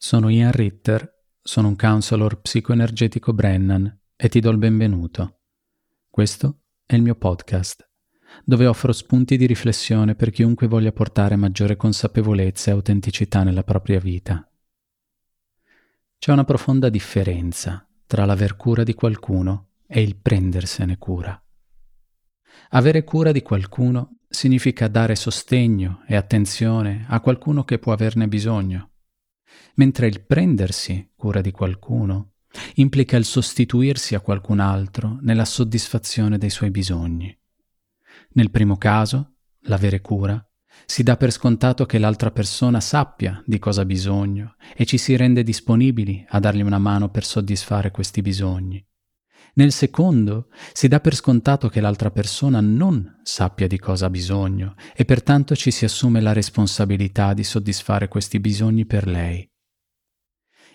Sono Ian Ritter, sono un counselor psicoenergetico Brennan e ti do il benvenuto. Questo è il mio podcast, dove offro spunti di riflessione per chiunque voglia portare maggiore consapevolezza e autenticità nella propria vita. C'è una profonda differenza tra l'aver cura di qualcuno e il prendersene cura. Avere cura di qualcuno significa dare sostegno e attenzione a qualcuno che può averne bisogno mentre il prendersi cura di qualcuno implica il sostituirsi a qualcun altro nella soddisfazione dei suoi bisogni. Nel primo caso, l'avere cura, si dà per scontato che l'altra persona sappia di cosa ha bisogno e ci si rende disponibili a dargli una mano per soddisfare questi bisogni. Nel secondo, si dà per scontato che l'altra persona non sappia di cosa ha bisogno e pertanto ci si assume la responsabilità di soddisfare questi bisogni per lei.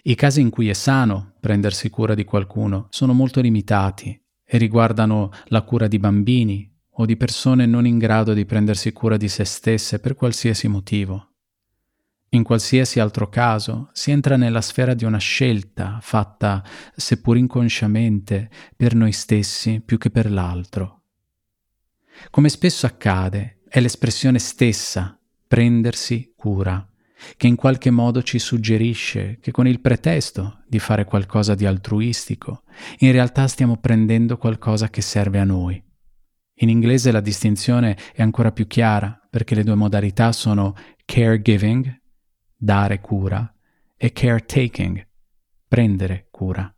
I casi in cui è sano prendersi cura di qualcuno sono molto limitati e riguardano la cura di bambini o di persone non in grado di prendersi cura di se stesse per qualsiasi motivo. In qualsiasi altro caso si entra nella sfera di una scelta fatta, seppur inconsciamente, per noi stessi più che per l'altro. Come spesso accade, è l'espressione stessa, prendersi cura, che in qualche modo ci suggerisce che con il pretesto di fare qualcosa di altruistico, in realtà stiamo prendendo qualcosa che serve a noi. In inglese la distinzione è ancora più chiara perché le due modalità sono caregiving dare cura, e caretaking, prendere cura.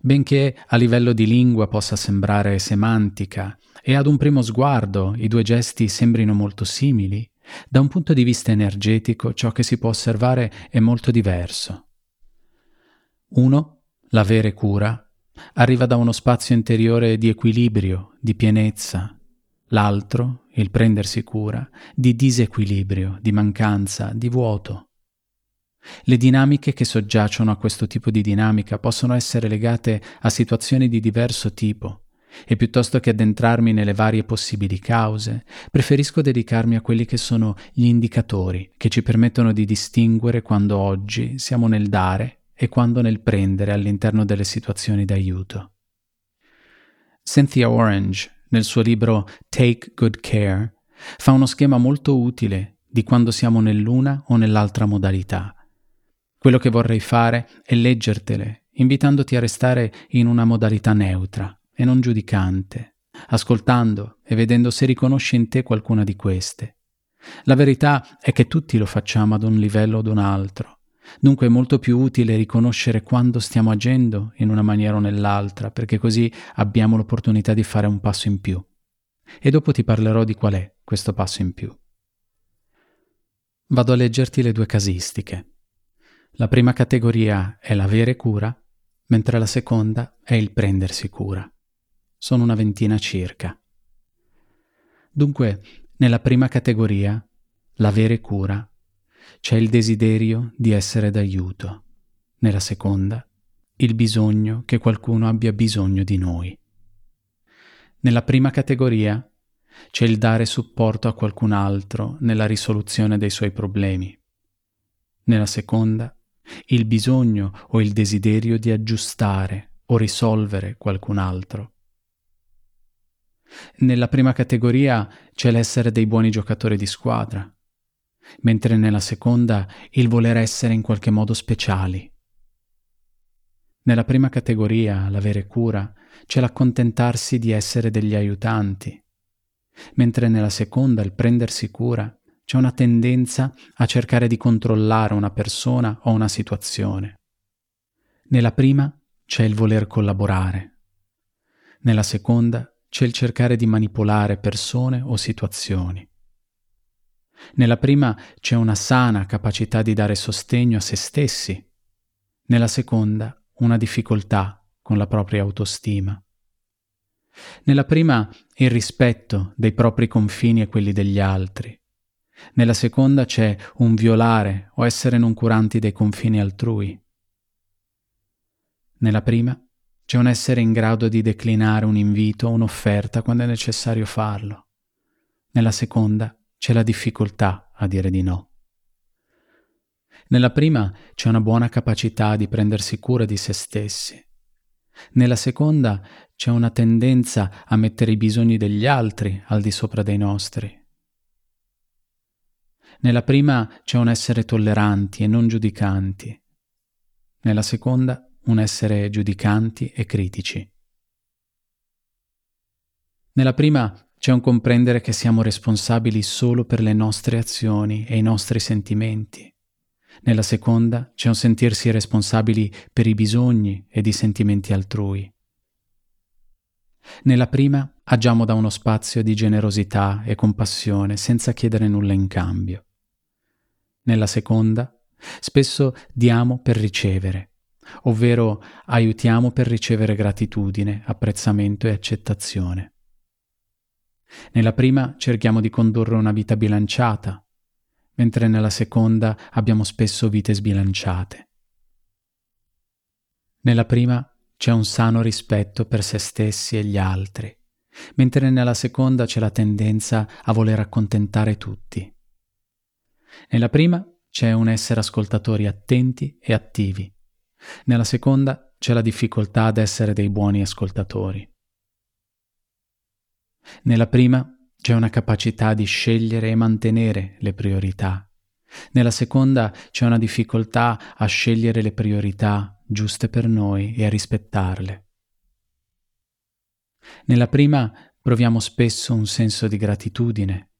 Benché a livello di lingua possa sembrare semantica e ad un primo sguardo i due gesti sembrino molto simili, da un punto di vista energetico ciò che si può osservare è molto diverso. Uno, l'avere cura, arriva da uno spazio interiore di equilibrio, di pienezza. L'altro, il prendersi cura, di disequilibrio, di mancanza, di vuoto. Le dinamiche che soggiacciono a questo tipo di dinamica possono essere legate a situazioni di diverso tipo, e piuttosto che addentrarmi nelle varie possibili cause, preferisco dedicarmi a quelli che sono gli indicatori che ci permettono di distinguere quando oggi siamo nel dare e quando nel prendere all'interno delle situazioni d'aiuto. Cynthia Orange nel suo libro Take Good Care, fa uno schema molto utile di quando siamo nell'una o nell'altra modalità. Quello che vorrei fare è leggertele, invitandoti a restare in una modalità neutra e non giudicante, ascoltando e vedendo se riconosci in te qualcuna di queste. La verità è che tutti lo facciamo ad un livello o ad un altro. Dunque è molto più utile riconoscere quando stiamo agendo in una maniera o nell'altra, perché così abbiamo l'opportunità di fare un passo in più. E dopo ti parlerò di qual è questo passo in più. Vado a leggerti le due casistiche. La prima categoria è l'avere cura, mentre la seconda è il prendersi cura. Sono una ventina circa. Dunque, nella prima categoria, l'avere cura, c'è il desiderio di essere d'aiuto. Nella seconda, il bisogno che qualcuno abbia bisogno di noi. Nella prima categoria c'è il dare supporto a qualcun altro nella risoluzione dei suoi problemi. Nella seconda, il bisogno o il desiderio di aggiustare o risolvere qualcun altro. Nella prima categoria c'è l'essere dei buoni giocatori di squadra, mentre nella seconda il voler essere in qualche modo speciali. Nella prima categoria, l'avere cura, c'è l'accontentarsi di essere degli aiutanti, mentre nella seconda, il prendersi cura, c'è una tendenza a cercare di controllare una persona o una situazione. Nella prima c'è il voler collaborare, nella seconda c'è il cercare di manipolare persone o situazioni. Nella prima c'è una sana capacità di dare sostegno a se stessi, nella seconda una difficoltà con la propria autostima. Nella prima il rispetto dei propri confini e quelli degli altri. Nella seconda c'è un violare o essere non curanti dei confini altrui. Nella prima c'è un essere in grado di declinare un invito o un'offerta quando è necessario farlo. Nella seconda c'è la difficoltà a dire di no. Nella prima c'è una buona capacità di prendersi cura di se stessi. Nella seconda c'è una tendenza a mettere i bisogni degli altri al di sopra dei nostri. Nella prima c'è un essere tolleranti e non giudicanti. Nella seconda un essere giudicanti e critici. Nella prima c'è un comprendere che siamo responsabili solo per le nostre azioni e i nostri sentimenti. Nella seconda c'è un sentirsi responsabili per i bisogni ed i sentimenti altrui. Nella prima agiamo da uno spazio di generosità e compassione senza chiedere nulla in cambio. Nella seconda spesso diamo per ricevere, ovvero aiutiamo per ricevere gratitudine, apprezzamento e accettazione. Nella prima cerchiamo di condurre una vita bilanciata, mentre nella seconda abbiamo spesso vite sbilanciate. Nella prima c'è un sano rispetto per se stessi e gli altri, mentre nella seconda c'è la tendenza a voler accontentare tutti. Nella prima c'è un essere ascoltatori attenti e attivi, nella seconda c'è la difficoltà ad essere dei buoni ascoltatori. Nella prima c'è una capacità di scegliere e mantenere le priorità. Nella seconda c'è una difficoltà a scegliere le priorità giuste per noi e a rispettarle. Nella prima proviamo spesso un senso di gratitudine.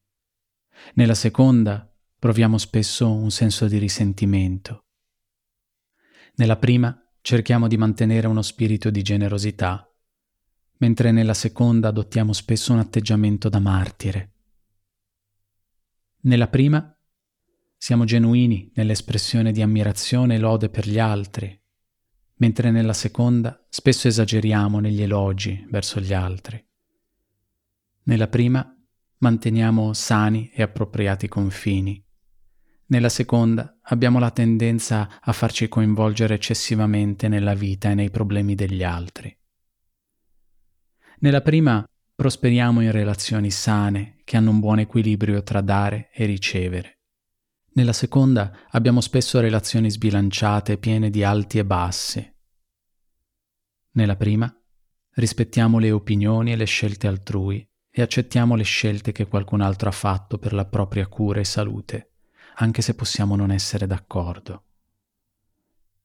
Nella seconda proviamo spesso un senso di risentimento. Nella prima cerchiamo di mantenere uno spirito di generosità mentre nella seconda adottiamo spesso un atteggiamento da martire. Nella prima siamo genuini nell'espressione di ammirazione e lode per gli altri, mentre nella seconda spesso esageriamo negli elogi verso gli altri. Nella prima manteniamo sani e appropriati confini. Nella seconda abbiamo la tendenza a farci coinvolgere eccessivamente nella vita e nei problemi degli altri. Nella prima prosperiamo in relazioni sane che hanno un buon equilibrio tra dare e ricevere. Nella seconda abbiamo spesso relazioni sbilanciate, piene di alti e bassi. Nella prima rispettiamo le opinioni e le scelte altrui e accettiamo le scelte che qualcun altro ha fatto per la propria cura e salute, anche se possiamo non essere d'accordo.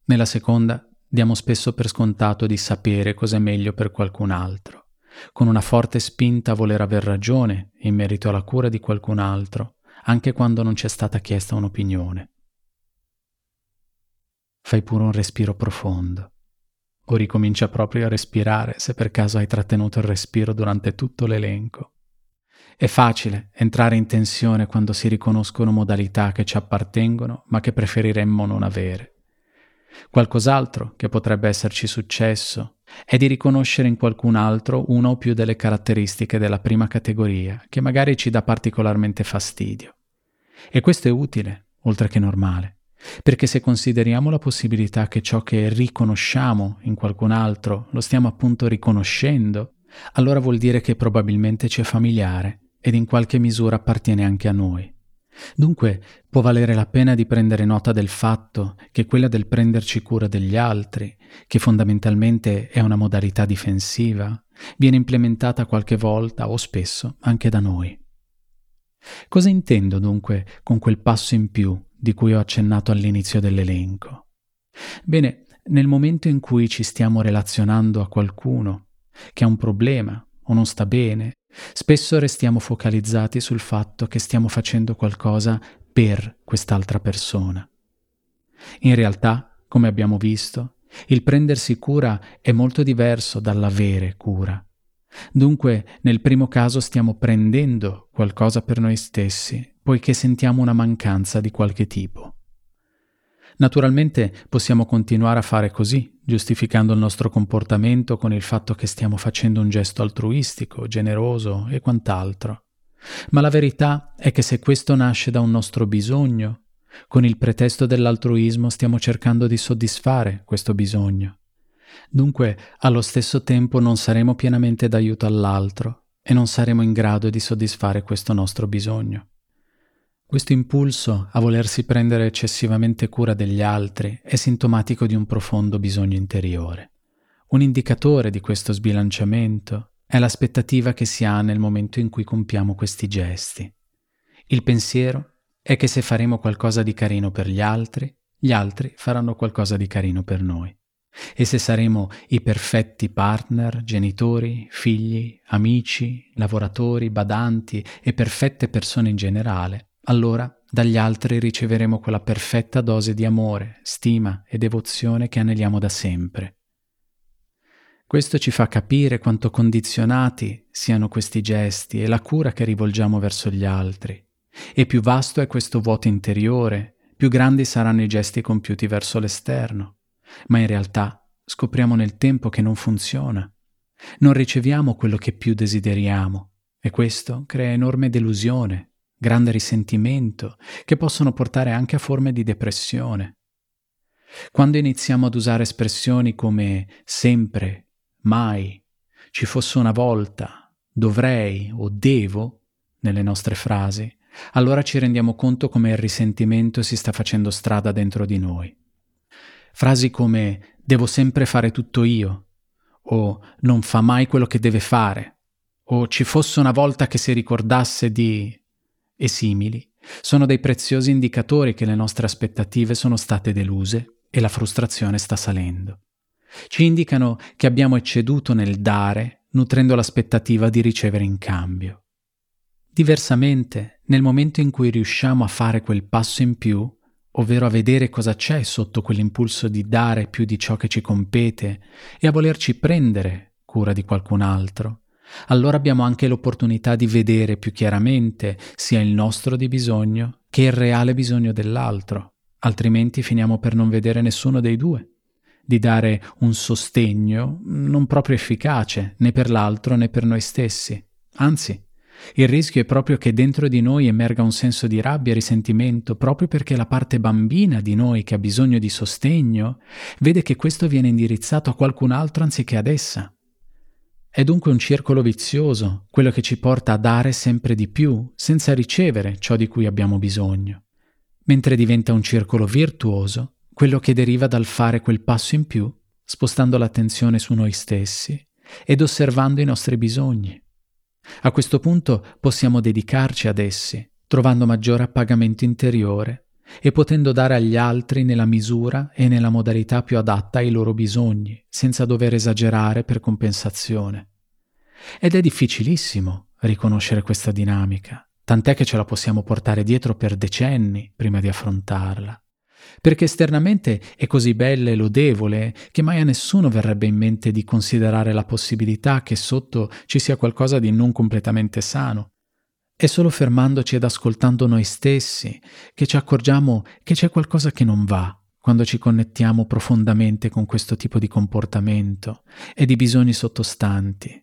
Nella seconda diamo spesso per scontato di sapere cos'è meglio per qualcun altro con una forte spinta a voler aver ragione in merito alla cura di qualcun altro, anche quando non ci è stata chiesta un'opinione. Fai pure un respiro profondo, o ricomincia proprio a respirare se per caso hai trattenuto il respiro durante tutto l'elenco. È facile entrare in tensione quando si riconoscono modalità che ci appartengono ma che preferiremmo non avere. Qualcos'altro che potrebbe esserci successo è di riconoscere in qualcun altro una o più delle caratteristiche della prima categoria che magari ci dà particolarmente fastidio. E questo è utile, oltre che normale, perché se consideriamo la possibilità che ciò che riconosciamo in qualcun altro lo stiamo appunto riconoscendo, allora vuol dire che probabilmente ci è familiare ed in qualche misura appartiene anche a noi. Dunque può valere la pena di prendere nota del fatto che quella del prenderci cura degli altri, che fondamentalmente è una modalità difensiva, viene implementata qualche volta o spesso anche da noi. Cosa intendo dunque con quel passo in più di cui ho accennato all'inizio dell'elenco? Bene, nel momento in cui ci stiamo relazionando a qualcuno che ha un problema o non sta bene Spesso restiamo focalizzati sul fatto che stiamo facendo qualcosa per quest'altra persona. In realtà, come abbiamo visto, il prendersi cura è molto diverso dall'avere cura. Dunque, nel primo caso stiamo prendendo qualcosa per noi stessi, poiché sentiamo una mancanza di qualche tipo. Naturalmente possiamo continuare a fare così, giustificando il nostro comportamento con il fatto che stiamo facendo un gesto altruistico, generoso e quant'altro. Ma la verità è che se questo nasce da un nostro bisogno, con il pretesto dell'altruismo stiamo cercando di soddisfare questo bisogno. Dunque, allo stesso tempo non saremo pienamente d'aiuto all'altro e non saremo in grado di soddisfare questo nostro bisogno. Questo impulso a volersi prendere eccessivamente cura degli altri è sintomatico di un profondo bisogno interiore. Un indicatore di questo sbilanciamento è l'aspettativa che si ha nel momento in cui compiamo questi gesti. Il pensiero è che se faremo qualcosa di carino per gli altri, gli altri faranno qualcosa di carino per noi. E se saremo i perfetti partner, genitori, figli, amici, lavoratori, badanti e perfette persone in generale, allora dagli altri riceveremo quella perfetta dose di amore, stima e devozione che aneliamo da sempre. Questo ci fa capire quanto condizionati siano questi gesti e la cura che rivolgiamo verso gli altri. E più vasto è questo vuoto interiore, più grandi saranno i gesti compiuti verso l'esterno. Ma in realtà scopriamo nel tempo che non funziona. Non riceviamo quello che più desideriamo e questo crea enorme delusione, grande risentimento, che possono portare anche a forme di depressione. Quando iniziamo ad usare espressioni come sempre, mai, ci fosse una volta, dovrei o devo nelle nostre frasi, allora ci rendiamo conto come il risentimento si sta facendo strada dentro di noi. Frasi come devo sempre fare tutto io, o non fa mai quello che deve fare, o ci fosse una volta che si ricordasse di e simili sono dei preziosi indicatori che le nostre aspettative sono state deluse e la frustrazione sta salendo. Ci indicano che abbiamo ecceduto nel dare, nutrendo l'aspettativa di ricevere in cambio. Diversamente, nel momento in cui riusciamo a fare quel passo in più, ovvero a vedere cosa c'è sotto quell'impulso di dare più di ciò che ci compete e a volerci prendere cura di qualcun altro, allora abbiamo anche l'opportunità di vedere più chiaramente sia il nostro di bisogno che il reale bisogno dell'altro, altrimenti finiamo per non vedere nessuno dei due, di dare un sostegno non proprio efficace né per l'altro né per noi stessi. Anzi, il rischio è proprio che dentro di noi emerga un senso di rabbia e risentimento proprio perché la parte bambina di noi che ha bisogno di sostegno vede che questo viene indirizzato a qualcun altro anziché ad essa. È dunque un circolo vizioso, quello che ci porta a dare sempre di più, senza ricevere ciò di cui abbiamo bisogno, mentre diventa un circolo virtuoso, quello che deriva dal fare quel passo in più, spostando l'attenzione su noi stessi ed osservando i nostri bisogni. A questo punto possiamo dedicarci ad essi, trovando maggiore appagamento interiore e potendo dare agli altri nella misura e nella modalità più adatta ai loro bisogni, senza dover esagerare per compensazione. Ed è difficilissimo riconoscere questa dinamica, tant'è che ce la possiamo portare dietro per decenni prima di affrontarla. Perché esternamente è così bella e lodevole che mai a nessuno verrebbe in mente di considerare la possibilità che sotto ci sia qualcosa di non completamente sano, è solo fermandoci ed ascoltando noi stessi che ci accorgiamo che c'è qualcosa che non va quando ci connettiamo profondamente con questo tipo di comportamento e di bisogni sottostanti.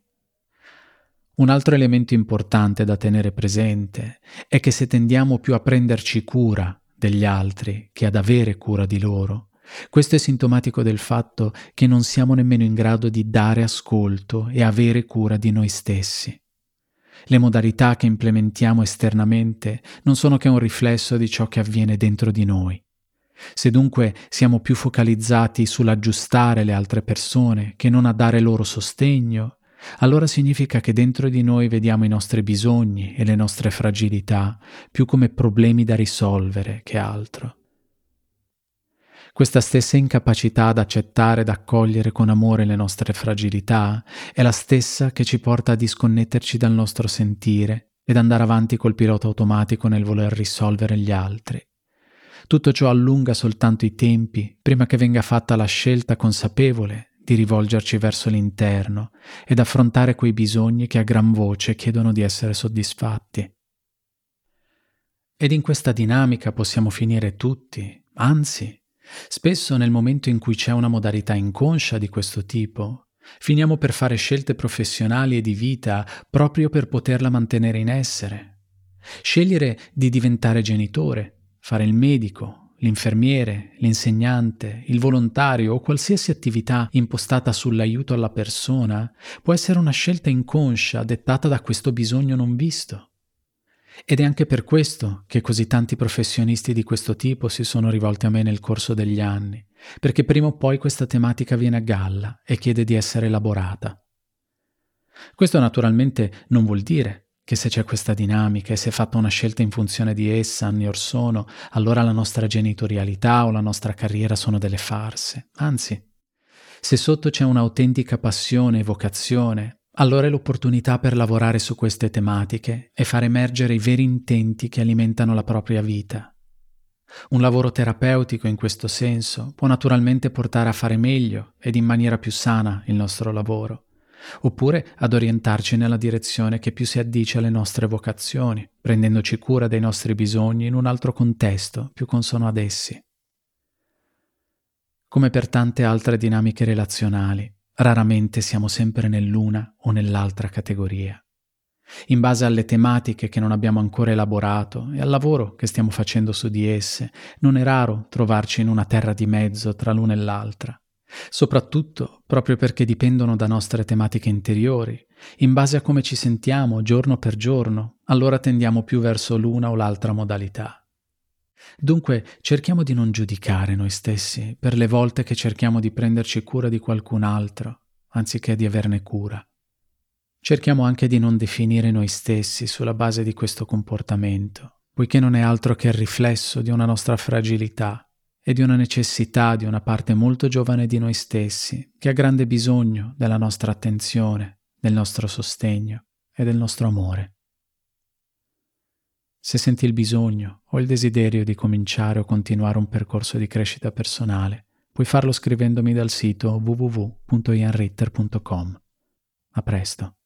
Un altro elemento importante da tenere presente è che se tendiamo più a prenderci cura degli altri che ad avere cura di loro, questo è sintomatico del fatto che non siamo nemmeno in grado di dare ascolto e avere cura di noi stessi. Le modalità che implementiamo esternamente non sono che un riflesso di ciò che avviene dentro di noi. Se dunque siamo più focalizzati sull'aggiustare le altre persone che non a dare loro sostegno, allora significa che dentro di noi vediamo i nostri bisogni e le nostre fragilità più come problemi da risolvere che altro. Questa stessa incapacità ad accettare ed accogliere con amore le nostre fragilità è la stessa che ci porta a disconnetterci dal nostro sentire ed andare avanti col pilota automatico nel voler risolvere gli altri. Tutto ciò allunga soltanto i tempi prima che venga fatta la scelta consapevole di rivolgerci verso l'interno ed affrontare quei bisogni che a gran voce chiedono di essere soddisfatti. Ed in questa dinamica possiamo finire tutti, anzi Spesso nel momento in cui c'è una modalità inconscia di questo tipo, finiamo per fare scelte professionali e di vita proprio per poterla mantenere in essere. Scegliere di diventare genitore, fare il medico, l'infermiere, l'insegnante, il volontario o qualsiasi attività impostata sull'aiuto alla persona può essere una scelta inconscia dettata da questo bisogno non visto. Ed è anche per questo che così tanti professionisti di questo tipo si sono rivolti a me nel corso degli anni, perché prima o poi questa tematica viene a galla e chiede di essere elaborata. Questo naturalmente non vuol dire che se c'è questa dinamica e se è fatta una scelta in funzione di essa anni or sono, allora la nostra genitorialità o la nostra carriera sono delle farse. Anzi, se sotto c'è un'autentica passione e vocazione, allora è l'opportunità per lavorare su queste tematiche e far emergere i veri intenti che alimentano la propria vita. Un lavoro terapeutico in questo senso può naturalmente portare a fare meglio ed in maniera più sana il nostro lavoro oppure ad orientarci nella direzione che più si addice alle nostre vocazioni, prendendoci cura dei nostri bisogni in un altro contesto più consono ad essi. Come per tante altre dinamiche relazionali, raramente siamo sempre nell'una o nell'altra categoria. In base alle tematiche che non abbiamo ancora elaborato e al lavoro che stiamo facendo su di esse, non è raro trovarci in una terra di mezzo tra l'una e l'altra soprattutto proprio perché dipendono da nostre tematiche interiori. In base a come ci sentiamo giorno per giorno, allora tendiamo più verso l'una o l'altra modalità. Dunque cerchiamo di non giudicare noi stessi per le volte che cerchiamo di prenderci cura di qualcun altro, anziché di averne cura. Cerchiamo anche di non definire noi stessi sulla base di questo comportamento, poiché non è altro che il riflesso di una nostra fragilità e di una necessità di una parte molto giovane di noi stessi che ha grande bisogno della nostra attenzione, del nostro sostegno e del nostro amore. Se senti il bisogno o il desiderio di cominciare o continuare un percorso di crescita personale, puoi farlo scrivendomi dal sito www.ianritter.com. A presto.